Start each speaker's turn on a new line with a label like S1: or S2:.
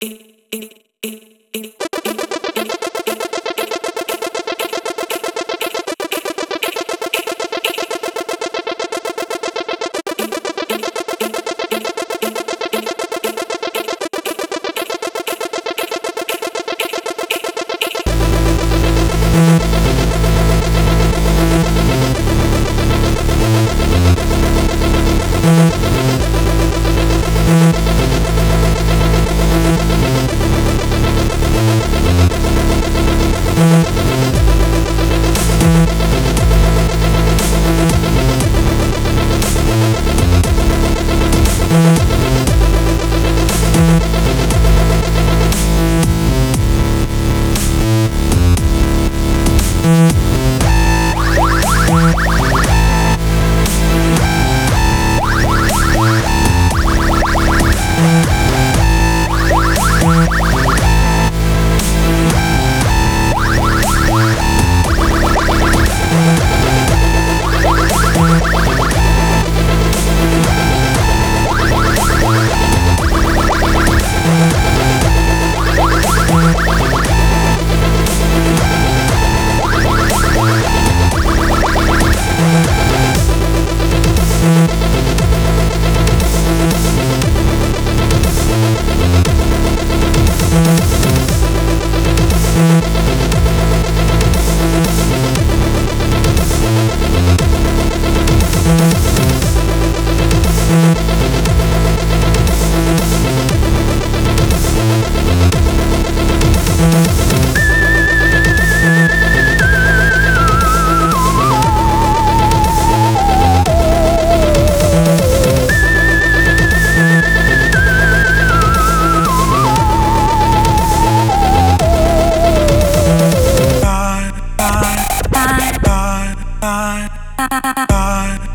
S1: Thank I